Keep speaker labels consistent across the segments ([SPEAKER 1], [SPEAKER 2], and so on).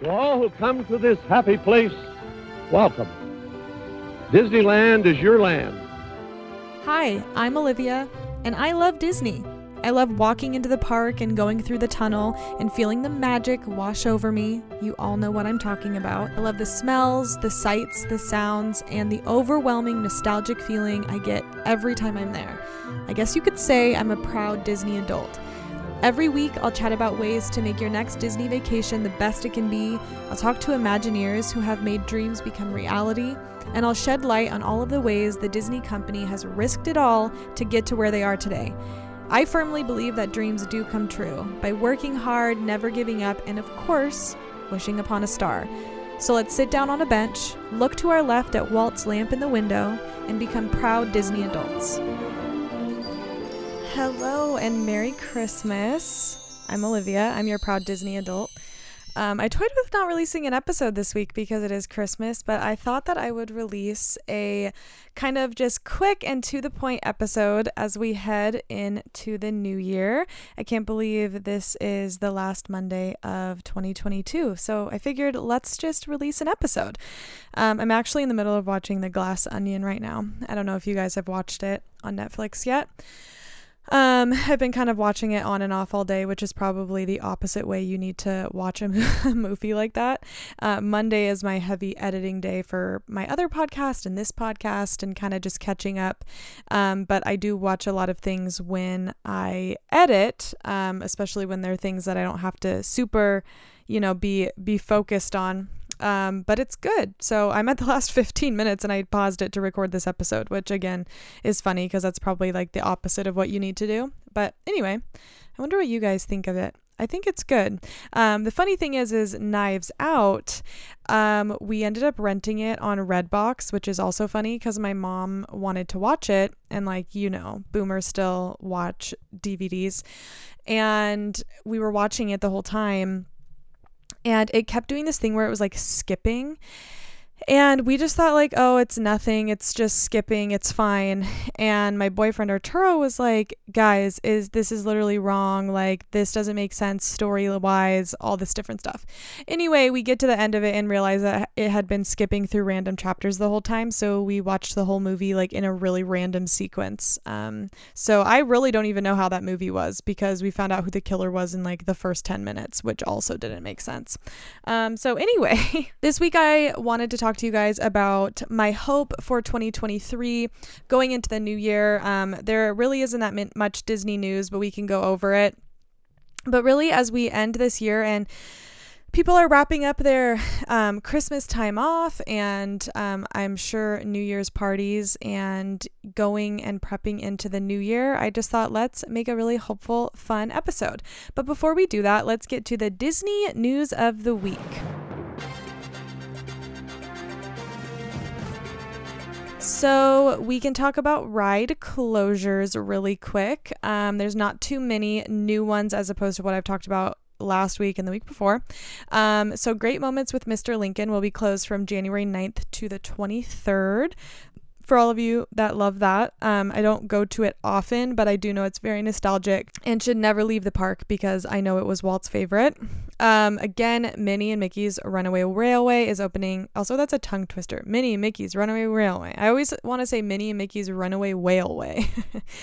[SPEAKER 1] To all who come to this happy place, welcome. Disneyland is your land.
[SPEAKER 2] Hi, I'm Olivia, and I love Disney. I love walking into the park and going through the tunnel and feeling the magic wash over me. You all know what I'm talking about. I love the smells, the sights, the sounds, and the overwhelming nostalgic feeling I get every time I'm there. I guess you could say I'm a proud Disney adult. Every week, I'll chat about ways to make your next Disney vacation the best it can be. I'll talk to Imagineers who have made dreams become reality, and I'll shed light on all of the ways the Disney company has risked it all to get to where they are today. I firmly believe that dreams do come true by working hard, never giving up, and of course, wishing upon a star. So let's sit down on a bench, look to our left at Walt's lamp in the window, and become proud Disney adults. Hello and Merry Christmas. I'm Olivia. I'm your proud Disney adult. Um, I toyed with not releasing an episode this week because it is Christmas, but I thought that I would release a kind of just quick and to the point episode as we head into the new year. I can't believe this is the last Monday of 2022, so I figured let's just release an episode. Um, I'm actually in the middle of watching The Glass Onion right now. I don't know if you guys have watched it on Netflix yet. Um, I've been kind of watching it on and off all day, which is probably the opposite way you need to watch a movie like that. Uh, Monday is my heavy editing day for my other podcast and this podcast, and kind of just catching up. Um, but I do watch a lot of things when I edit, um, especially when there are things that I don't have to super, you know, be be focused on. Um, but it's good. So I'm at the last 15 minutes and I paused it to record this episode, which again is funny because that's probably like the opposite of what you need to do. But anyway, I wonder what you guys think of it. I think it's good. Um, the funny thing is, is Knives Out. Um, we ended up renting it on Redbox, which is also funny because my mom wanted to watch it, and like you know, boomers still watch DVDs, and we were watching it the whole time and it kept doing this thing where it was like skipping and we just thought like, oh, it's nothing. It's just skipping. It's fine. And my boyfriend Arturo was like, guys, is this is literally wrong. Like this doesn't make sense story wise, all this different stuff. Anyway, we get to the end of it and realize that it had been skipping through random chapters the whole time. So we watched the whole movie like in a really random sequence. Um, so I really don't even know how that movie was because we found out who the killer was in like the first 10 minutes, which also didn't make sense. Um, so anyway, this week I wanted to talk talk to you guys about my hope for 2023 going into the new year. Um, there really isn't that much Disney news, but we can go over it. But really, as we end this year and people are wrapping up their um, Christmas time off, and um, I'm sure New Year's parties and going and prepping into the new year. I just thought let's make a really hopeful, fun episode. But before we do that, let's get to the Disney news of the week. So, we can talk about ride closures really quick. Um, there's not too many new ones as opposed to what I've talked about last week and the week before. Um, so, Great Moments with Mr. Lincoln will be closed from January 9th to the 23rd for all of you that love that. Um, I don't go to it often, but I do know it's very nostalgic and should never leave the park because I know it was Walt's favorite. Um, again, Minnie and Mickey's Runaway Railway is opening. Also, that's a tongue twister. Minnie and Mickey's Runaway Railway. I always want to say Minnie and Mickey's Runaway Whaleway.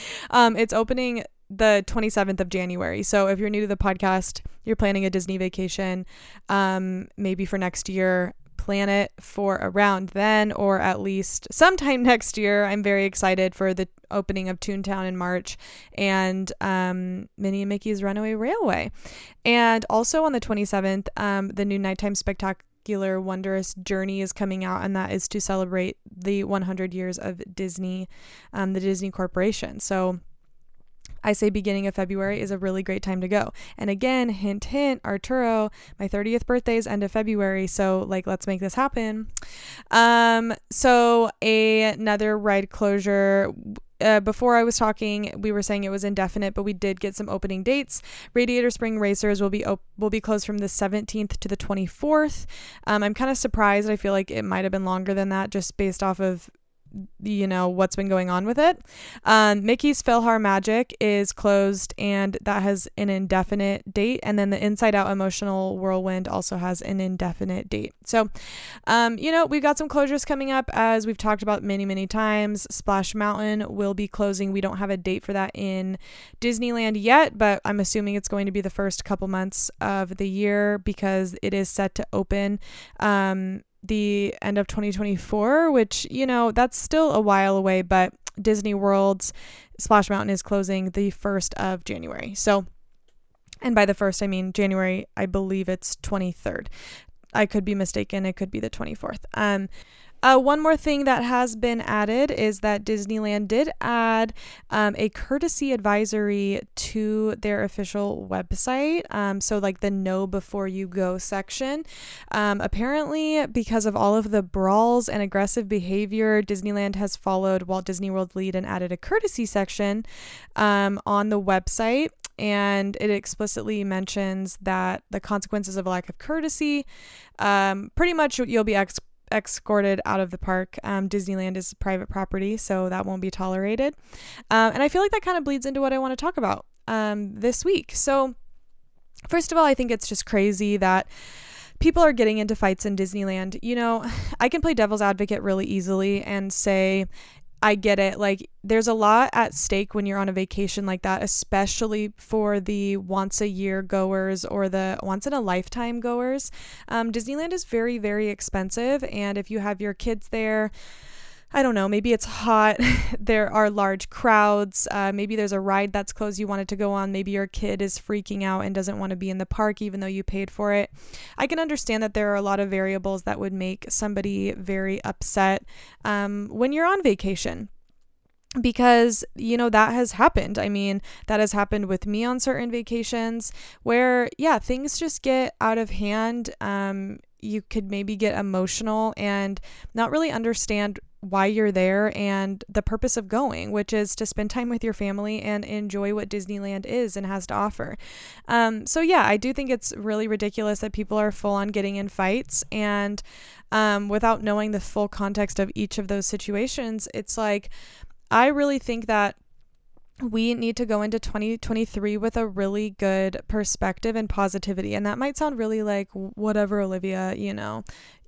[SPEAKER 2] um, it's opening the 27th of January. So if you're new to the podcast, you're planning a Disney vacation, um, maybe for next year, plan it for around then or at least sometime next year. I'm very excited for the opening of Toontown in March and um, Minnie and Mickey's Runaway Railway. And also on the 27th, um, the new nighttime spectacular Wondrous Journey is coming out, and that is to celebrate the 100 years of Disney, um, the Disney Corporation. So I say beginning of February is a really great time to go. And again, hint, hint, Arturo, my 30th birthday is end of February. So, like, let's make this happen. Um, so, a, another ride closure. Uh, before I was talking, we were saying it was indefinite, but we did get some opening dates. Radiator Spring Racers will be op- will be closed from the 17th to the 24th. Um, I'm kind of surprised. I feel like it might have been longer than that, just based off of you know what's been going on with it. Um, Mickey's PhilharMagic is closed, and that has an indefinite date. And then the Inside Out Emotional Whirlwind also has an indefinite date. So, um, you know, we've got some closures coming up as we've talked about many, many times. Splash Mountain will be closing. We don't have a date for that in Disneyland yet, but I'm assuming it's going to be the first couple months of the year because it is set to open. Um, the end of 2024, which, you know, that's still a while away, but Disney World's Splash Mountain is closing the 1st of January. So, and by the 1st, I mean January, I believe it's 23rd. I could be mistaken. It could be the 24th. Um, uh, one more thing that has been added is that Disneyland did add um, a courtesy advisory to their official website. Um, so, like the know before you go section. Um, apparently, because of all of the brawls and aggressive behavior, Disneyland has followed Walt Disney World lead and added a courtesy section um, on the website and it explicitly mentions that the consequences of a lack of courtesy um, pretty much you'll be ex- escorted out of the park. Um, Disneyland is private property, so that won't be tolerated. Um, and I feel like that kind of bleeds into what I want to talk about um, this week. So, first of all, I think it's just crazy that people are getting into fights in Disneyland. You know, I can play devil's advocate really easily and say I get it. Like, there's a lot at stake when you're on a vacation like that, especially for the once a year goers or the once in a lifetime goers. Um, Disneyland is very, very expensive. And if you have your kids there, I don't know, maybe it's hot, there are large crowds, uh, maybe there's a ride that's closed you wanted to go on, maybe your kid is freaking out and doesn't want to be in the park even though you paid for it. I can understand that there are a lot of variables that would make somebody very upset um, when you're on vacation. Because you know that has happened. I mean that has happened with me on certain vacations where yeah things just get out of hand. Um you could maybe get emotional and not really understand why you're there and the purpose of going, which is to spend time with your family and enjoy what Disneyland is and has to offer. Um, so, yeah, I do think it's really ridiculous that people are full on getting in fights. And um, without knowing the full context of each of those situations, it's like, I really think that we need to go into 2023 with a really good perspective and positivity. And that might sound really like, whatever, Olivia, you know,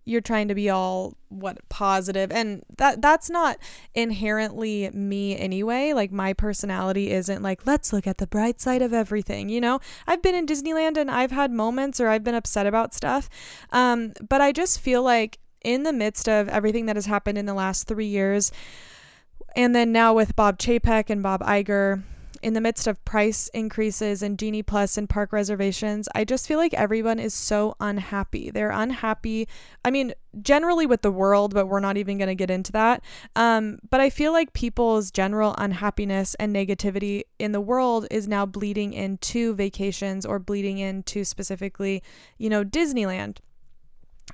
[SPEAKER 2] you're trying to be all what positive. And that that's not inherently me anyway. Like my personality isn't like let's look at the bright side of everything you know? I've been in disneyland and i've had moments or i've been upset about stuff. Um, but i just feel like in the midst of everything that has happened in the last three years and then now with bob chapek and bob Iger in the midst of price increases and Genie Plus and park reservations, I just feel like everyone is so unhappy. They're unhappy. I mean, generally with the world, but we're not even going to get into that. Um, but I feel like people's general unhappiness and negativity in the world is now bleeding into vacations or bleeding into specifically, you know, Disneyland.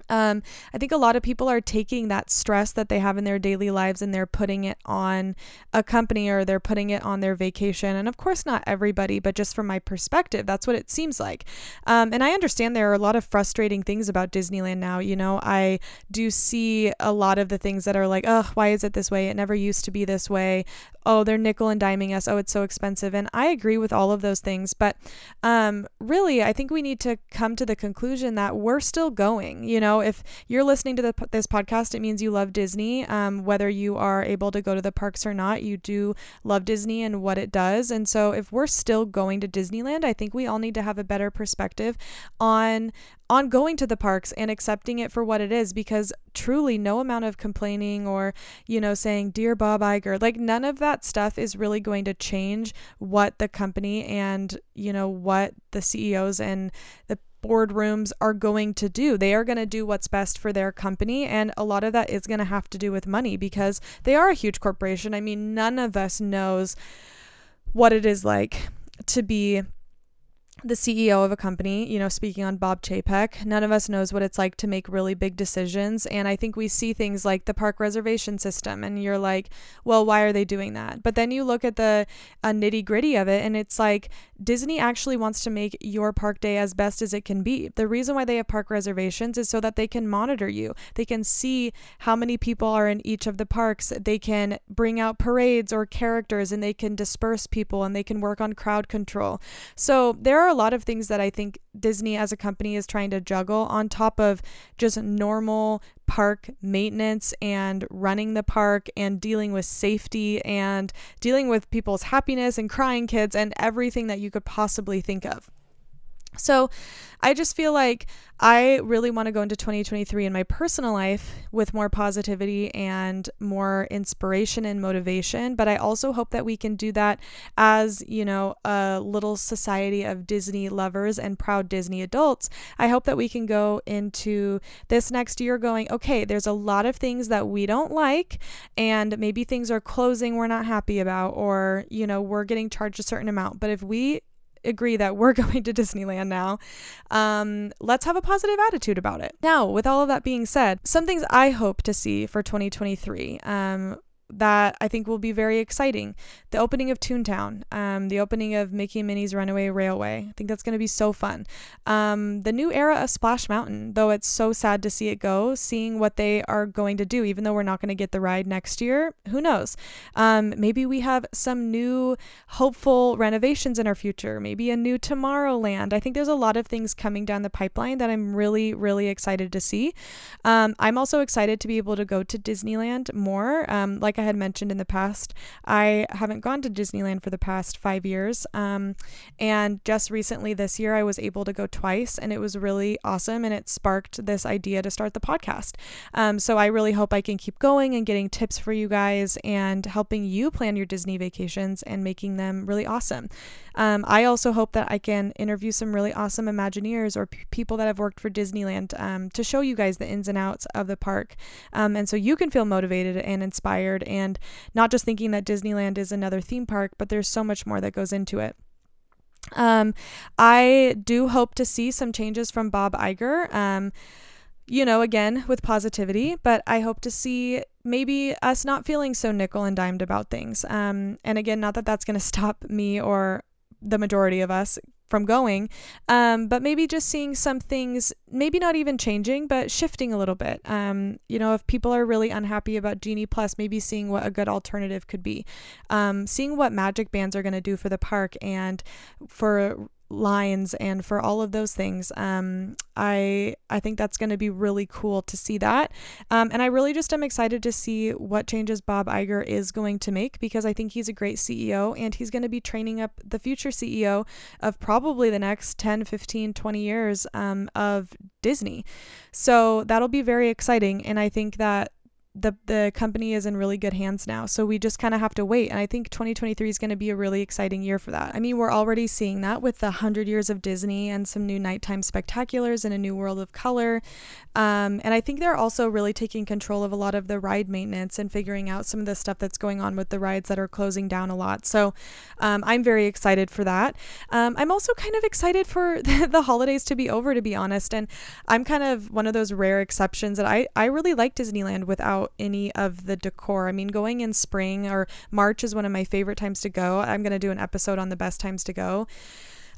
[SPEAKER 2] Um, I think a lot of people are taking that stress that they have in their daily lives and they're putting it on a company or they're putting it on their vacation. And of course, not everybody, but just from my perspective, that's what it seems like. Um, and I understand there are a lot of frustrating things about Disneyland now. You know, I do see a lot of the things that are like, oh, why is it this way? It never used to be this way. Oh, they're nickel and diming us. Oh, it's so expensive. And I agree with all of those things. But um, really, I think we need to come to the conclusion that we're still going. You know, know, if you're listening to the, this podcast, it means you love Disney. Um, whether you are able to go to the parks or not, you do love Disney and what it does. And so, if we're still going to Disneyland, I think we all need to have a better perspective on on going to the parks and accepting it for what it is because truly no amount of complaining or you know saying dear bob Iger like none of that stuff is really going to change what the company and you know what the CEOs and the boardrooms are going to do. They are going to do what's best for their company. And a lot of that is going to have to do with money because they are a huge corporation. I mean, none of us knows what it is like to be the CEO of a company, you know, speaking on Bob Chapek, none of us knows what it's like to make really big decisions. And I think we see things like the park reservation system, and you're like, well, why are they doing that? But then you look at the uh, nitty gritty of it, and it's like Disney actually wants to make your park day as best as it can be. The reason why they have park reservations is so that they can monitor you, they can see how many people are in each of the parks, they can bring out parades or characters, and they can disperse people, and they can work on crowd control. So there are a lot of things that I think Disney as a company is trying to juggle on top of just normal park maintenance and running the park and dealing with safety and dealing with people's happiness and crying kids and everything that you could possibly think of. So I just feel like I really want to go into 2023 in my personal life with more positivity and more inspiration and motivation. But I also hope that we can do that as, you know, a little society of Disney lovers and proud Disney adults. I hope that we can go into this next year going, okay, there's a lot of things that we don't like, and maybe things are closing we're not happy about, or, you know, we're getting charged a certain amount. But if we agree that we're going to Disneyland now, um, let's have a positive attitude about it. Now, with all of that being said, some things I hope to see for 2023. Um, that I think will be very exciting. The opening of Toontown, um, the opening of Mickey and Minnie's Runaway Railway. I think that's going to be so fun. Um, the new era of Splash Mountain, though it's so sad to see it go, seeing what they are going to do, even though we're not going to get the ride next year, who knows? Um, maybe we have some new hopeful renovations in our future, maybe a new Tomorrowland. I think there's a lot of things coming down the pipeline that I'm really, really excited to see. Um, I'm also excited to be able to go to Disneyland more. Um, like I had mentioned in the past, I haven't gone to Disneyland for the past five years. Um, and just recently this year, I was able to go twice, and it was really awesome. And it sparked this idea to start the podcast. Um, so I really hope I can keep going and getting tips for you guys and helping you plan your Disney vacations and making them really awesome. Um, I also hope that I can interview some really awesome Imagineers or p- people that have worked for Disneyland um, to show you guys the ins and outs of the park. Um, and so you can feel motivated and inspired and not just thinking that Disneyland is another theme park, but there's so much more that goes into it. Um, I do hope to see some changes from Bob Iger. Um, you know, again, with positivity, but I hope to see maybe us not feeling so nickel and dimed about things. Um, and again, not that that's going to stop me or the majority of us from going, um, but maybe just seeing some things, maybe not even changing, but shifting a little bit. Um, you know, if people are really unhappy about Genie Plus, maybe seeing what a good alternative could be, um, seeing what magic bands are going to do for the park and for lines and for all of those things. Um, I I think that's going to be really cool to see that, um, and I really just am excited to see what changes Bob Iger is going to make because I think he's a great CEO and he's going to be training up the future CEO of probably the next 10, 15, 20 years um, of Disney. So that'll be very exciting, and I think that the the company is in really good hands now. So we just kind of have to wait. And I think 2023 is going to be a really exciting year for that. I mean, we're already seeing that with the 100 years of Disney and some new nighttime spectaculars and a new world of color. Um, and I think they're also really taking control of a lot of the ride maintenance and figuring out some of the stuff that's going on with the rides that are closing down a lot. So um, I'm very excited for that. Um, I'm also kind of excited for the holidays to be over, to be honest. And I'm kind of one of those rare exceptions that I, I really like Disneyland without any of the decor. I mean, going in spring or March is one of my favorite times to go. I'm going to do an episode on the best times to go.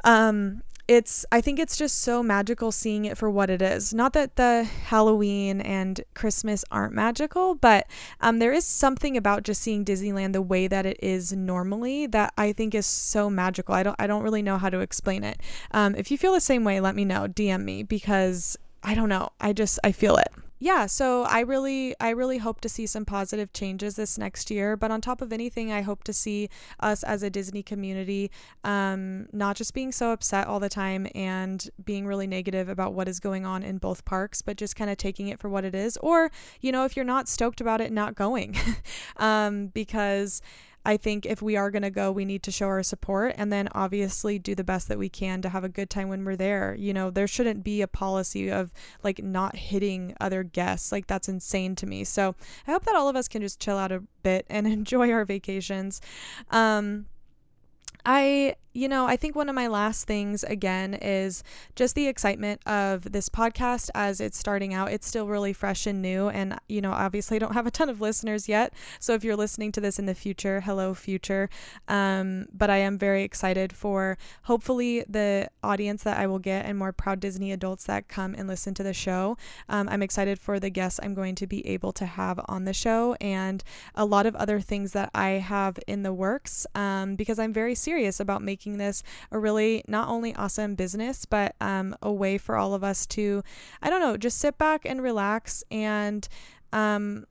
[SPEAKER 2] Um, it's I think it's just so magical seeing it for what it is. Not that the Halloween and Christmas aren't magical, but um, there is something about just seeing Disneyland the way that it is normally that I think is so magical. I don't I don't really know how to explain it. Um, if you feel the same way, let me know. DM me because I don't know. I just I feel it yeah, so I really I really hope to see some positive changes this next year. But on top of anything, I hope to see us as a Disney community um, not just being so upset all the time and being really negative about what is going on in both parks, but just kind of taking it for what it is. Or you know, if you're not stoked about it, not going, um, because I think if we are going to go, we need to show our support and then obviously do the best that we can to have a good time when we're there. You know, there shouldn't be a policy of like not hitting other guests. Like, that's insane to me. So I hope that all of us can just chill out a bit and enjoy our vacations. Um, I, you know, I think one of my last things again is just the excitement of this podcast as it's starting out. It's still really fresh and new. And, you know, obviously I don't have a ton of listeners yet. So if you're listening to this in the future, hello, future. Um, but I am very excited for hopefully the audience that I will get and more proud Disney adults that come and listen to the show. Um, I'm excited for the guests I'm going to be able to have on the show and a lot of other things that I have in the works um, because I'm very serious serious about making this a really not only awesome business, but um, a way for all of us to, I don't know, just sit back and relax and um,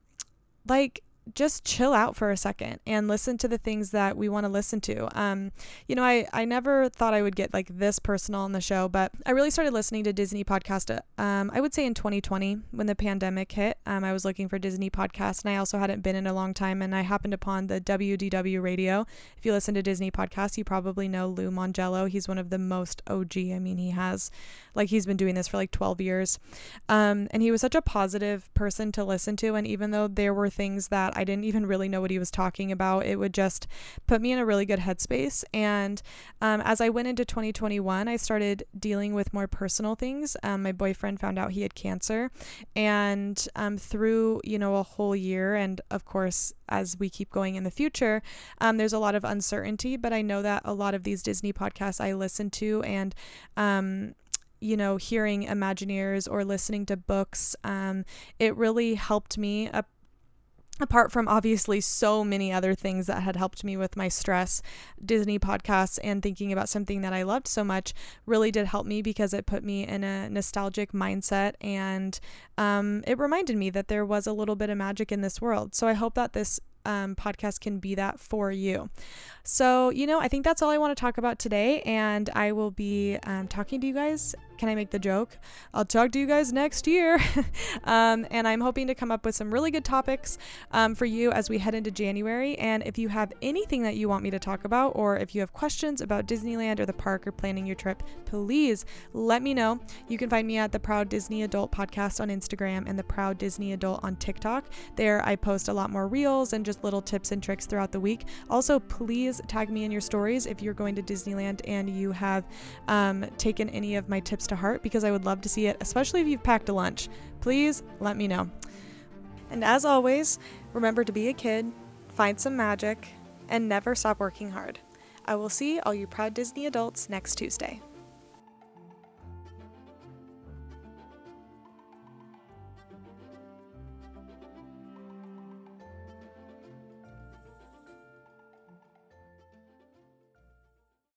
[SPEAKER 2] like just chill out for a second and listen to the things that we want to listen to. Um, you know, I, I never thought I would get like this personal on the show, but I really started listening to Disney podcast. Um, I would say in 2020 when the pandemic hit. Um, I was looking for Disney podcast and I also hadn't been in a long time. And I happened upon the WDW radio. If you listen to Disney podcast, you probably know Lou Mongello. He's one of the most OG. I mean, he has like he's been doing this for like 12 years, um, and he was such a positive person to listen to. And even though there were things that I didn't even really know what he was talking about. It would just put me in a really good headspace. And um, as I went into 2021, I started dealing with more personal things. Um, my boyfriend found out he had cancer, and um, through you know a whole year, and of course as we keep going in the future, um, there's a lot of uncertainty. But I know that a lot of these Disney podcasts I listen to and um, you know, hearing Imagineers or listening to books, um, it really helped me up apart from obviously so many other things that had helped me with my stress, Disney podcasts and thinking about something that I loved so much really did help me because it put me in a nostalgic mindset and um, it reminded me that there was a little bit of magic in this world. So I hope that this um, podcast can be that for you. So, you know, I think that's all I want to talk about today, and I will be um, talking to you guys can I make the joke? I'll talk to you guys next year. um, and I'm hoping to come up with some really good topics um, for you as we head into January. And if you have anything that you want me to talk about, or if you have questions about Disneyland or the park or planning your trip, please let me know. You can find me at the Proud Disney Adult podcast on Instagram and the Proud Disney Adult on TikTok. There, I post a lot more reels and just little tips and tricks throughout the week. Also, please tag me in your stories if you're going to Disneyland and you have um, taken any of my tips to heart because I would love to see it, especially if you've packed a lunch. Please let me know. And as always, remember to be a kid, find some magic, and never stop working hard. I will see all you proud Disney adults next Tuesday.